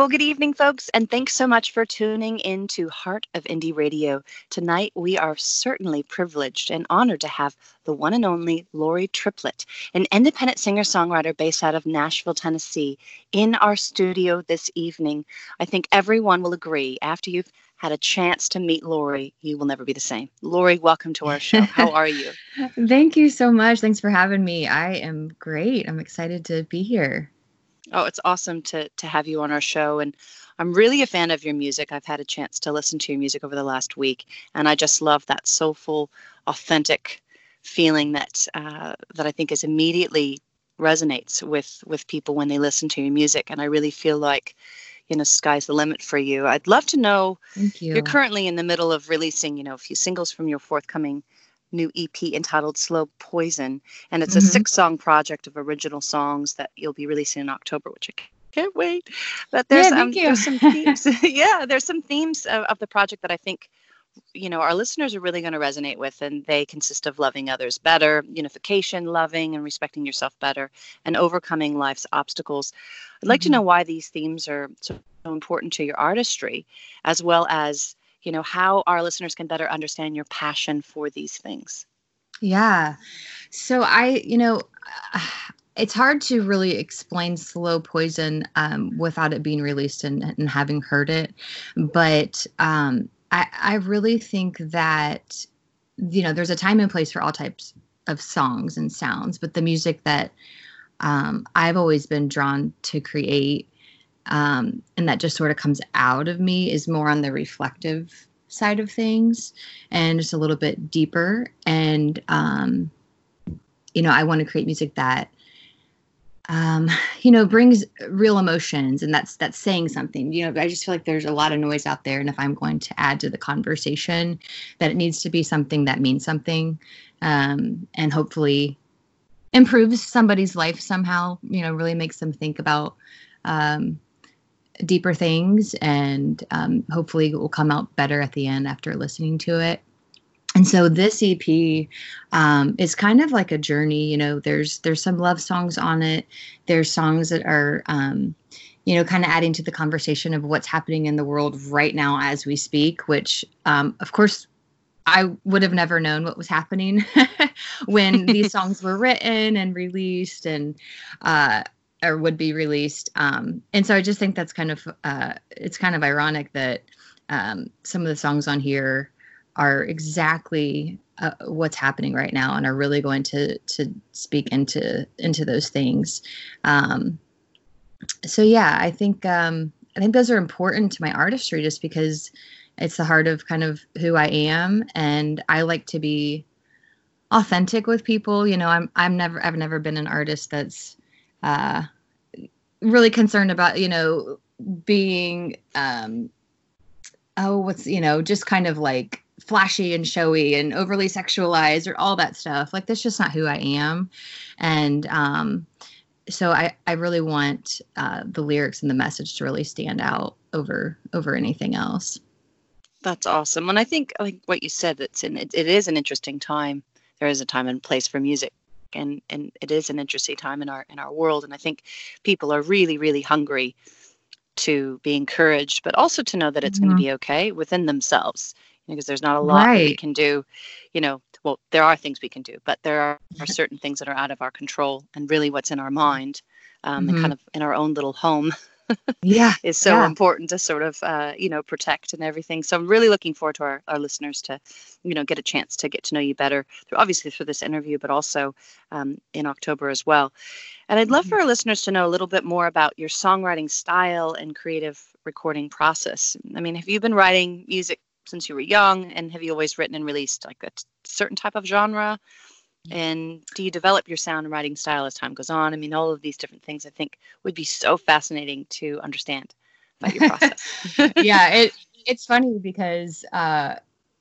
Well, good evening, folks, and thanks so much for tuning in to Heart of Indie Radio. Tonight, we are certainly privileged and honored to have the one and only Lori Triplett, an independent singer songwriter based out of Nashville, Tennessee, in our studio this evening. I think everyone will agree after you've had a chance to meet Lori, you will never be the same. Lori, welcome to our show. How are you? Thank you so much. Thanks for having me. I am great. I'm excited to be here. Oh, it's awesome to to have you on our show and I'm really a fan of your music. I've had a chance to listen to your music over the last week and I just love that soulful, authentic feeling that uh, that I think is immediately resonates with with people when they listen to your music and I really feel like you know sky's the limit for you. I'd love to know Thank you. You're currently in the middle of releasing, you know, a few singles from your forthcoming new EP entitled Slow Poison. And it's mm-hmm. a six song project of original songs that you'll be releasing in October, which I can't wait. But there's, yeah, um, there's some themes. yeah, there's some themes of, of the project that I think you know our listeners are really going to resonate with and they consist of loving others better unification loving and respecting yourself better and overcoming life's obstacles i'd like mm-hmm. to know why these themes are so important to your artistry as well as you know how our listeners can better understand your passion for these things. Yeah. So i you know it's hard to really explain slow poison um, without it being released and, and having heard it. But um, I, I really think that you know there's a time and place for all types of songs and sounds but the music that um, i've always been drawn to create um, and that just sort of comes out of me is more on the reflective side of things and just a little bit deeper. And um, you know i want to create music that um, you know brings real emotions and that's that's saying something. You know i just feel like there's a lot of noise out there and if i'm going to add to the conversation that it needs to be something that means something um, and hopefully improves somebody's life somehow you know really makes them think about um, deeper things and um, hopefully it will come out better at the end after listening to it. And so this ep um, is kind of like a journey you know there's there's some love songs on it. There's songs that are um, you know kind of adding to the conversation of what's happening in the world right now as we speak which um, of course I would have never known what was happening when these songs were written and released, and uh, or would be released. Um, and so I just think that's kind of uh, it's kind of ironic that um, some of the songs on here are exactly uh, what's happening right now and are really going to to speak into into those things. Um, so yeah, I think um, I think those are important to my artistry just because it's the heart of kind of who I am, and I like to be authentic with people. You know, I'm I'm never I've never been an artist that's uh, really concerned about you know being um, oh what's you know just kind of like flashy and showy and overly sexualized or all that stuff. Like that's just not who i am. And um, so i i really want uh, the lyrics and the message to really stand out over over anything else. That's awesome. And i think like what you said it's in it, it is an interesting time. There is a time and place for music and and it is an interesting time in our in our world and i think people are really really hungry to be encouraged but also to know that it's mm-hmm. going to be okay within themselves because there's not a lot right. we can do you know well there are things we can do but there are, are certain things that are out of our control and really what's in our mind um, mm-hmm. and kind of in our own little home yeah is so yeah. important to sort of uh, you know protect and everything so i'm really looking forward to our, our listeners to you know get a chance to get to know you better through obviously through this interview but also um, in october as well and i'd love mm-hmm. for our listeners to know a little bit more about your songwriting style and creative recording process i mean have you been writing music since you were young and have you always written and released like a certain type of genre and do you develop your sound and writing style as time goes on? I mean all of these different things i think would be so fascinating to understand about your process. Yeah it it's funny because uh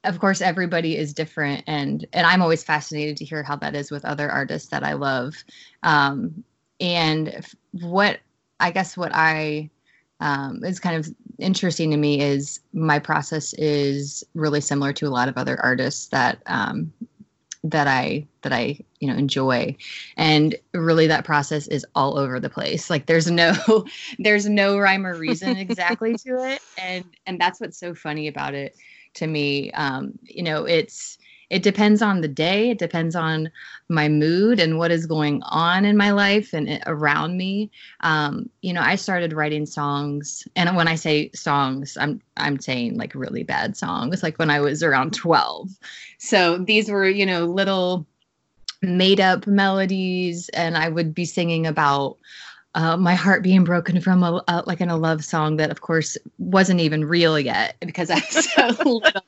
of course everybody is different and and i'm always fascinated to hear how that is with other artists that i love. Um and what i guess what i um, is kind of interesting to me is my process is really similar to a lot of other artists that um, that I that I you know enjoy. And really that process is all over the place. Like there's no there's no rhyme or reason exactly to it. And and that's what's so funny about it to me. Um you know it's it depends on the day it depends on my mood and what is going on in my life and around me. Um, you know i started writing songs and when i say songs i'm i'm saying like really bad songs like when i was around 12 so these were you know little made up melodies and i would be singing about uh, my heart being broken from a, like in a love song that of course wasn't even real yet because I was so little.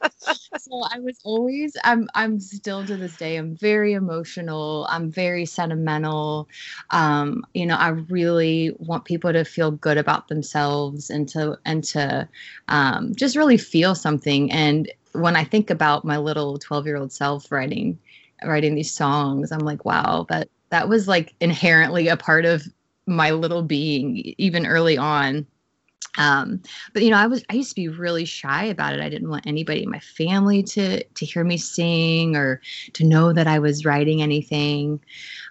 so I was always I'm I'm still to this day I'm very emotional. I'm very sentimental. Um, you know, I really want people to feel good about themselves and to and to um, just really feel something. And when I think about my little 12 year old self writing writing these songs, I'm like, wow, that that was like inherently a part of my little being even early on. Um but you know i was i used to be really shy about it. I didn't want anybody in my family to to hear me sing or to know that i was writing anything.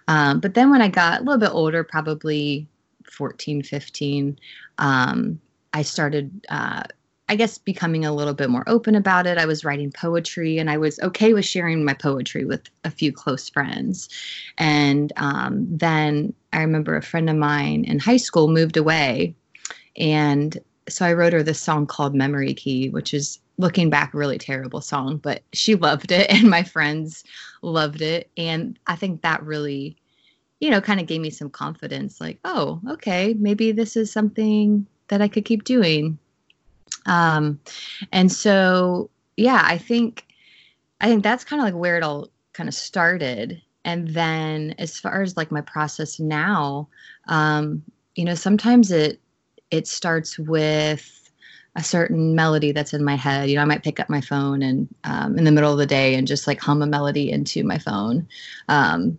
Um but then when i got a little bit older probably 14 15 um i started uh I guess becoming a little bit more open about it. I was writing poetry and I was okay with sharing my poetry with a few close friends. And um, then I remember a friend of mine in high school moved away. And so I wrote her this song called Memory Key, which is looking back, really terrible song, but she loved it and my friends loved it. And I think that really, you know, kind of gave me some confidence like, oh, okay, maybe this is something that I could keep doing. Um, and so, yeah, I think, I think that's kind of like where it all kind of started. And then as far as like my process now, um, you know, sometimes it, it starts with a certain melody that's in my head. You know, I might pick up my phone and um, in the middle of the day and just like hum a melody into my phone. Um,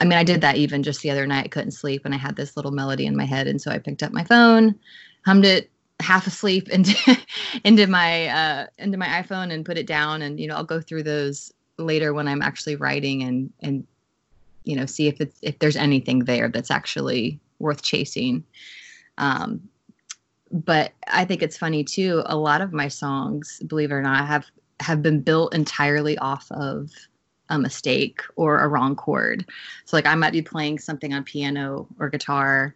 I mean, I did that even just the other night. I couldn't sleep and I had this little melody in my head. And so I picked up my phone, hummed it half asleep into into my uh into my iphone and put it down and you know i'll go through those later when i'm actually writing and and you know see if it's if there's anything there that's actually worth chasing. Um but i think it's funny too a lot of my songs believe it or not have have been built entirely off of a mistake or a wrong chord. So like i might be playing something on piano or guitar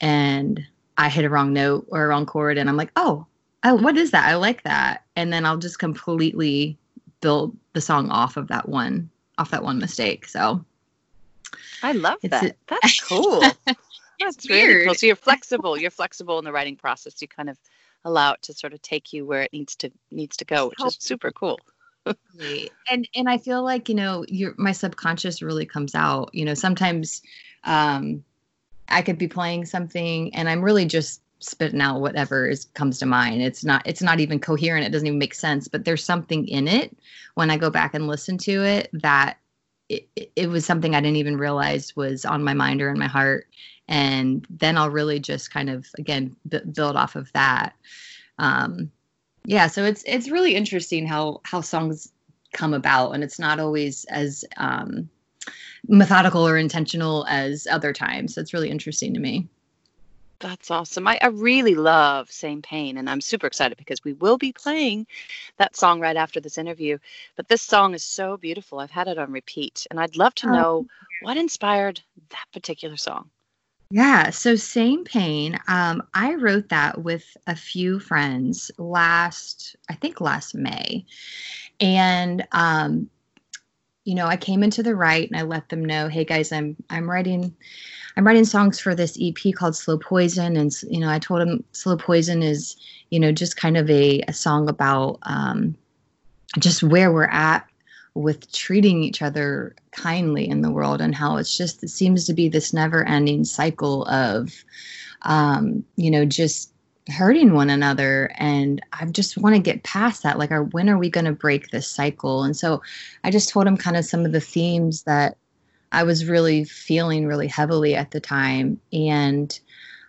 and I hit a wrong note or a wrong chord, and I'm like, oh, I, what is that? I like that, and then I'll just completely build the song off of that one off that one mistake. So I love that. A, That's cool. That's weird. really cool. So you're flexible. You're flexible in the writing process. You kind of allow it to sort of take you where it needs to needs to go, which is super cool. and and I feel like you know your my subconscious really comes out. You know sometimes um, I could be playing something and I'm really just spitting out whatever is comes to mind. It's not it's not even coherent. It doesn't even make sense, but there's something in it when I go back and listen to it that it, it was something I didn't even realize was on my mind or in my heart. And then I'll really just kind of again b- build off of that. Um, yeah, so it's it's really interesting how how songs come about, and it's not always as um, methodical or intentional as other times. So it's really interesting to me. That's awesome. I, I really love Same Pain, and I'm super excited because we will be playing that song right after this interview. But this song is so beautiful. I've had it on repeat, and I'd love to oh. know what inspired that particular song. Yeah, so Same Pain. Um, I wrote that with a few friends last, I think last May. And um, you know, I came into the right and I let them know, hey guys, I'm I'm writing I'm writing songs for this EP called Slow Poison. And you know, I told them Slow Poison is, you know, just kind of a, a song about um, just where we're at with treating each other kindly in the world and how it's just it seems to be this never ending cycle of um, you know, just hurting one another and i just want to get past that like are when are we going to break this cycle? And so i just told him kind of some of the themes that i was really feeling really heavily at the time and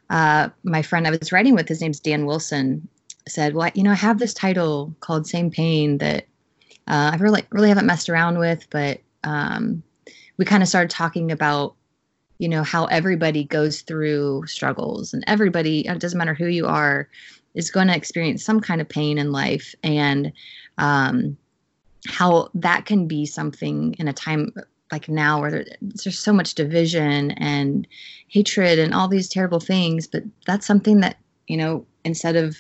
uh, my friend i was writing with his name's dan wilson said well you know i have this title called same pain that uh, i really really haven't messed around with but um, we kind of started talking about you know how everybody goes through struggles and everybody it doesn't matter who you are is going to experience some kind of pain in life and um, how that can be something in a time like now where there, there's so much division and hatred and all these terrible things but that's something that you know instead of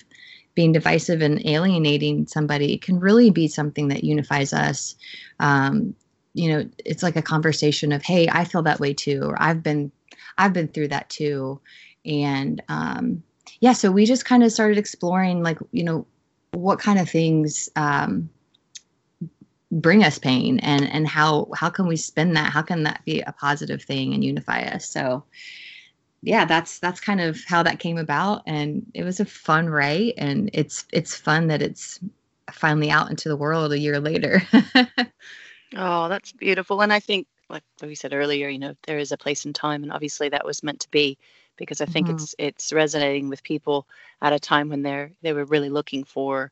being divisive and alienating somebody it can really be something that unifies us um, you know it's like a conversation of hey i feel that way too or i've been i've been through that too. And um, yeah so we just kind of started exploring like you know what kind of things um, bring us pain and and how how can we spin that? How can that be a positive thing and unify us? So yeah that's that's kind of how that came about and it was a fun write and it's it's fun that it's finally out into the world a year later oh that's beautiful and i think like we said earlier you know there is a place and time and obviously that was meant to be because i think mm-hmm. it's it's resonating with people at a time when they're they were really looking for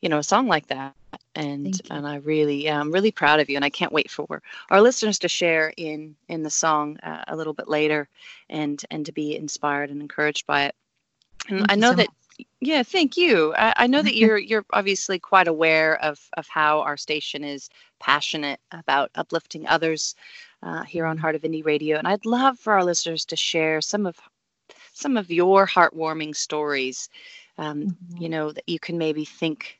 you know a song like that and and i really I'm really proud of you and i can't wait for our listeners to share in in the song uh, a little bit later and and to be inspired and encouraged by it and thank i know so that much. Yeah thank you I, I know that you're you're obviously quite aware of of how our station is passionate about uplifting others uh, here on heart of indie radio and i'd love for our listeners to share some of some of your heartwarming stories um, mm-hmm. you know that you can maybe think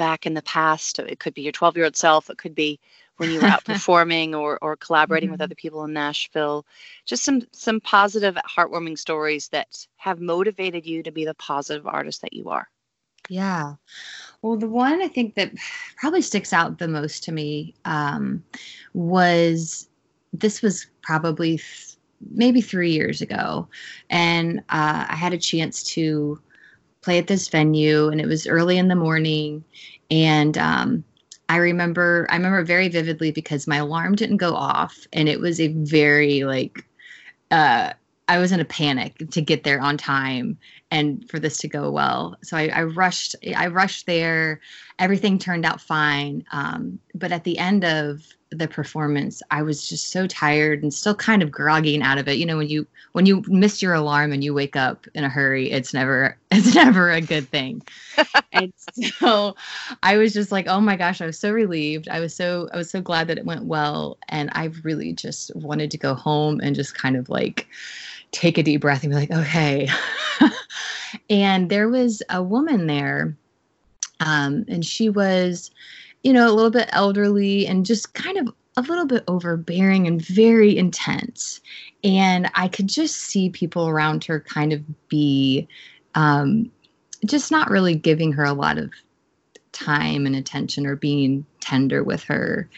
back in the past. It could be your 12 year old self. It could be when you were out performing or, or collaborating mm-hmm. with other people in Nashville. Just some some positive, heartwarming stories that have motivated you to be the positive artist that you are. Yeah. Well, the one I think that probably sticks out the most to me um, was this was probably th- maybe three years ago. And uh, I had a chance to play at this venue and it was early in the morning and um, i remember i remember very vividly because my alarm didn't go off and it was a very like uh, i was in a panic to get there on time and for this to go well. So i, I rushed i rushed there. Everything turned out fine. Um, but at the end of the performance i was just so tired and still kind of groggy out of it. You know when you when you miss your alarm and you wake up in a hurry it's never it's never a good thing. And so i was just like oh my gosh i was so relieved. I was so i was so glad that it went well. And i really just wanted to go home and just kind of like take a deep breath and be like okay. And there was a woman there um, and she was you know, a little bit elderly and just kind of a little bit overbearing and very intense. And I could just see people around her kind of be um, just not really giving her a lot of time and attention or being tender with her.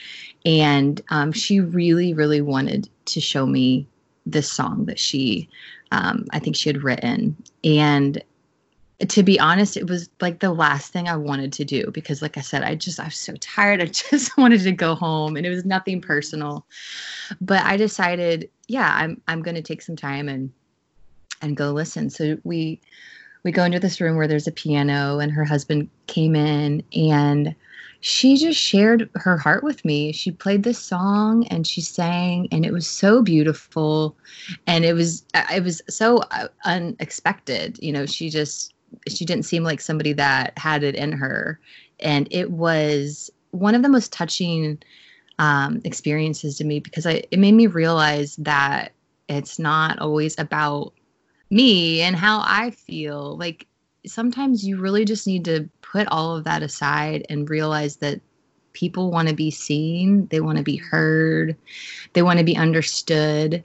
And um, she really, really wanted to show me this song that she, um, I think she had written. And to be honest, it was like the last thing I wanted to do because, like I said, I just, I was so tired. I just wanted to go home and it was nothing personal. But I decided, yeah, I'm, I'm going to take some time and, and go listen. So we, we go into this room where there's a piano and her husband came in and she just shared her heart with me. She played this song and she sang and it was so beautiful and it was it was so uh, unexpected. You know, she just she didn't seem like somebody that had it in her and it was one of the most touching um, experiences to me because I, it made me realize that it's not always about me and how I feel. Like sometimes you really just need to put all of that aside and realize that people want to be seen, they want to be heard, they want to be understood.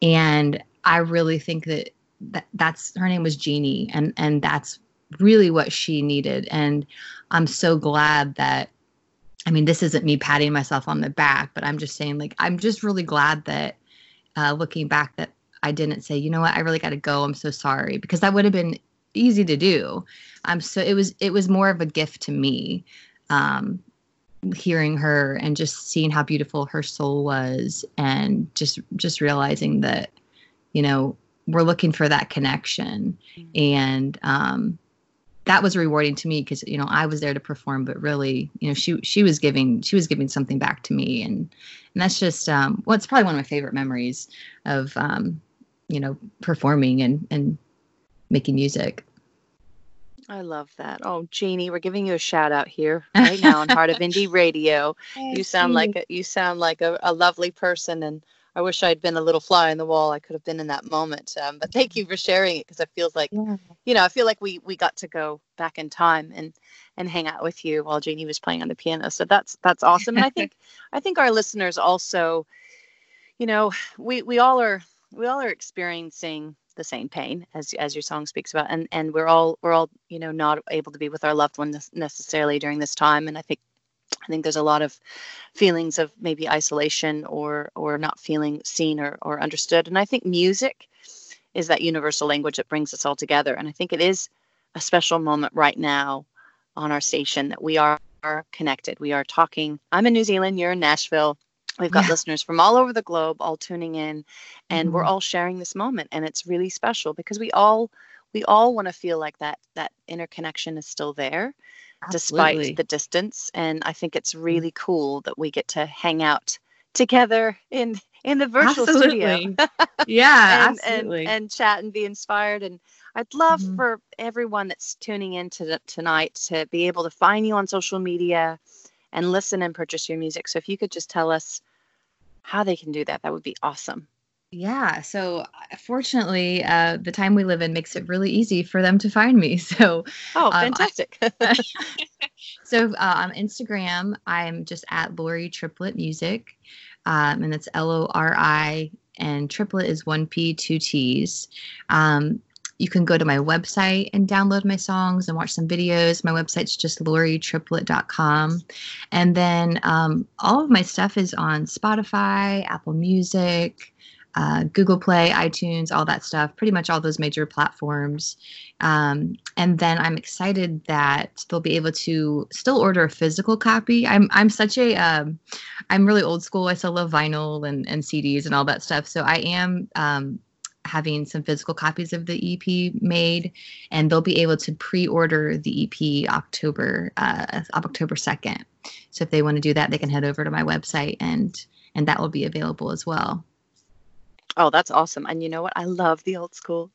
And I really think that that that's her name was Jeannie and and that's really what she needed. And I'm so glad that I mean this isn't me patting myself on the back but I'm just saying like I'm just really glad that uh, looking back that I didn't say you know what? I really got to go. I'm so sorry. Because that would have been easy to do. I'm so it was it was more of a gift to me um hearing her and just seeing how beautiful her soul was and just just realizing that you know we're looking for that connection mm-hmm. and um that was rewarding to me because you know I was there to perform, but really, you know, she she was giving she was giving something back to me, and and that's just um, well, it's probably one of my favorite memories of um, you know performing and and making music. I love that. Oh, Jeannie, we're giving you a shout out here right now on Heart of Indie Radio. you sound like a, you sound like a, a lovely person, and I wish I'd been a little fly in the wall. I could have been in that moment. Um, but thank you for sharing it because it feels like, yeah. you know, I feel like we we got to go back in time and and hang out with you while Jeannie was playing on the piano. So that's that's awesome. And I think I think our listeners also, you know, we we all are we all are experiencing the same pain as as your song speaks about and and we're all we're all you know not able to be with our loved ones necessarily during this time and i think I think there's a lot of feelings of maybe isolation or or not feeling seen or, or understood. And I think music is that universal language that brings us all together. And I think it is a special moment right now on our station that we are, connected. We are talking. I'm in New Zealand, you're in Nashville. We've got yeah. listeners from all over the globe all tuning in and mm-hmm. we're all sharing this moment and it's really special because we all we all want to feel like that that interconnection is still there Absolutely. despite the distance. And I think it's mm. really cool that we get to hang out together in in the virtual absolutely. studio. yeah, and, absolutely. And, and chat and be inspired. And I'd love mm-hmm. for everyone that's tuning in to the, tonight to be able to find you on social media and listen and purchase your music. So if you could just tell us how they can do that, that would be awesome. Yeah. So uh, fortunately, uh, the time we live in makes it really easy for them to find me. So, oh, fantastic. Um, I, so uh, on Instagram, I'm just at Lori Triplet Music, um, and it's L O R I, and triplet is one P, two T's. Um, you can go to my website and download my songs and watch some videos. My website's just loritriplet.com. And then um, all of my stuff is on Spotify, Apple Music, uh, Google Play, iTunes, all that stuff, pretty much all those major platforms. Um, and then I'm excited that they'll be able to still order a physical copy. I'm I'm such a am um, really old school. I still love vinyl and, and CDs and all that stuff. So I am um, having some physical copies of the EP made, and they'll be able to pre-order the EP October uh, October second. So if they want to do that, they can head over to my website and and that will be available as well. Oh, that's awesome. And you know what? I love the old school.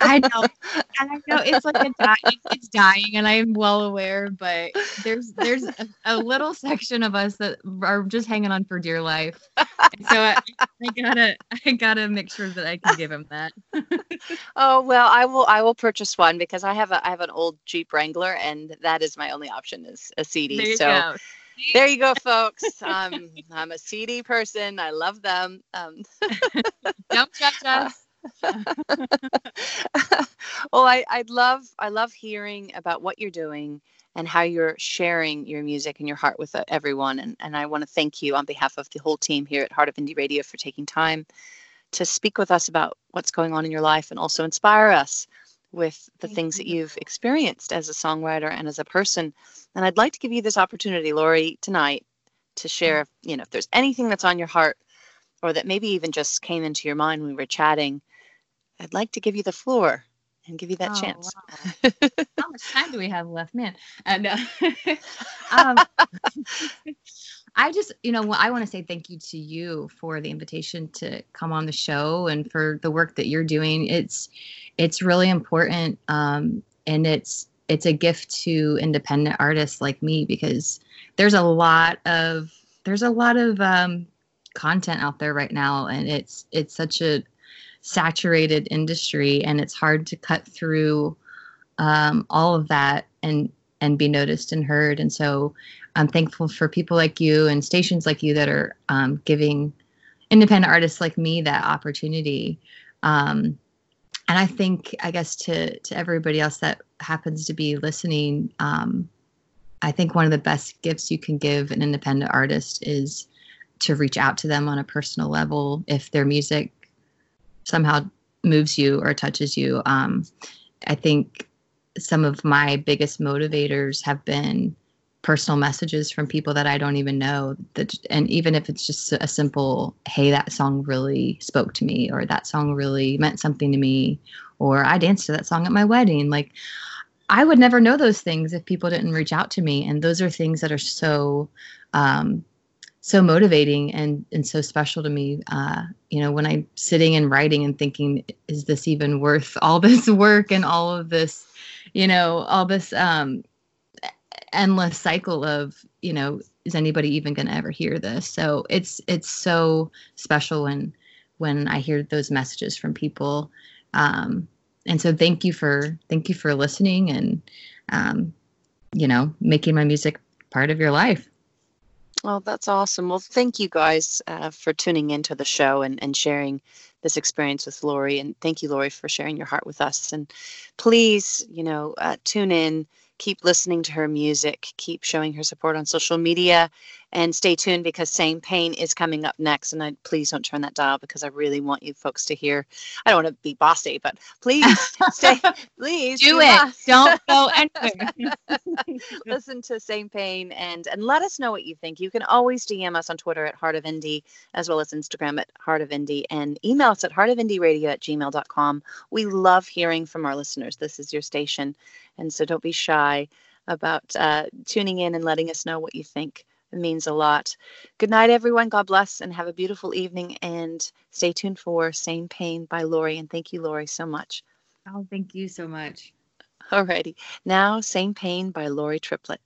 I know. And I know it's like a dying, it's dying, and I'm well aware, but there's there's a, a, little section of us that are just hanging on for dear life. so I, I, gotta I gotta make sure that I can give him that. oh well, I will I will purchase one because I have a I have an old Jeep Wrangler, and that is my only option is a CD. so go there you go, folks. Um, I'm a CD person. I love them. Um, Don't judge us. well, I, I love I love hearing about what you're doing and how you're sharing your music and your heart with uh, everyone. And, and I want to thank you on behalf of the whole team here at Heart of Indie Radio for taking time to speak with us about what's going on in your life and also inspire us with the things that you've experienced as a songwriter and as a person. And I'd like to give you this opportunity, Lori, tonight to share, you know, if there's anything that's on your heart or that maybe even just came into your mind when we were chatting, I'd like to give you the floor and give you that oh, chance. Wow. How much time do we have left, man? And uh, um, I just, you know, I want to say thank you to you for the invitation to come on the show and for the work that you're doing. It's, it's really important, um, and it's it's a gift to independent artists like me because there's a lot of there's a lot of um, content out there right now, and it's it's such a saturated industry, and it's hard to cut through um, all of that and and be noticed and heard. And so I'm thankful for people like you and stations like you that are um, giving independent artists like me that opportunity. Um, and I think, I guess, to to everybody else that happens to be listening, um, I think one of the best gifts you can give an independent artist is to reach out to them on a personal level if their music somehow moves you or touches you. Um, I think some of my biggest motivators have been personal messages from people that I don't even know that and even if it's just a simple hey that song really spoke to me or that song really meant something to me or I danced to that song at my wedding like I would never know those things if people didn't reach out to me. And those are things that are so, um, so motivating and and so special to me. Uh, you know, when I'm sitting and writing and thinking, is this even worth all this work and all of this, you know, all this um, endless cycle of, you know, is anybody even going to ever hear this? So it's it's so special when when I hear those messages from people. Um, and so thank you for thank you for listening and um, you know making my music part of your life well that's awesome well thank you guys uh, for tuning into the show and, and sharing this experience with lori and thank you lori for sharing your heart with us and please you know uh, tune in keep listening to her music, keep showing her support on social media, and stay tuned because Same Pain is coming up next. And I please don't turn that dial because I really want you folks to hear. I don't want to be bossy, but please stay. Please do it. Don't go anywhere. Listen to Same Pain and and let us know what you think. You can always DM us on Twitter at Heart of Indie as well as Instagram at Heart of Indie and email us at heartofindieradio at gmail.com. We love hearing from our listeners. This is your station. And so don't be shy about uh, tuning in and letting us know what you think. It means a lot. Good night, everyone. God bless and have a beautiful evening. And stay tuned for Same Pain by Lori. And thank you, Lori, so much. Oh, thank you so much. Alrighty. Now, Same Pain by Lori Triplett.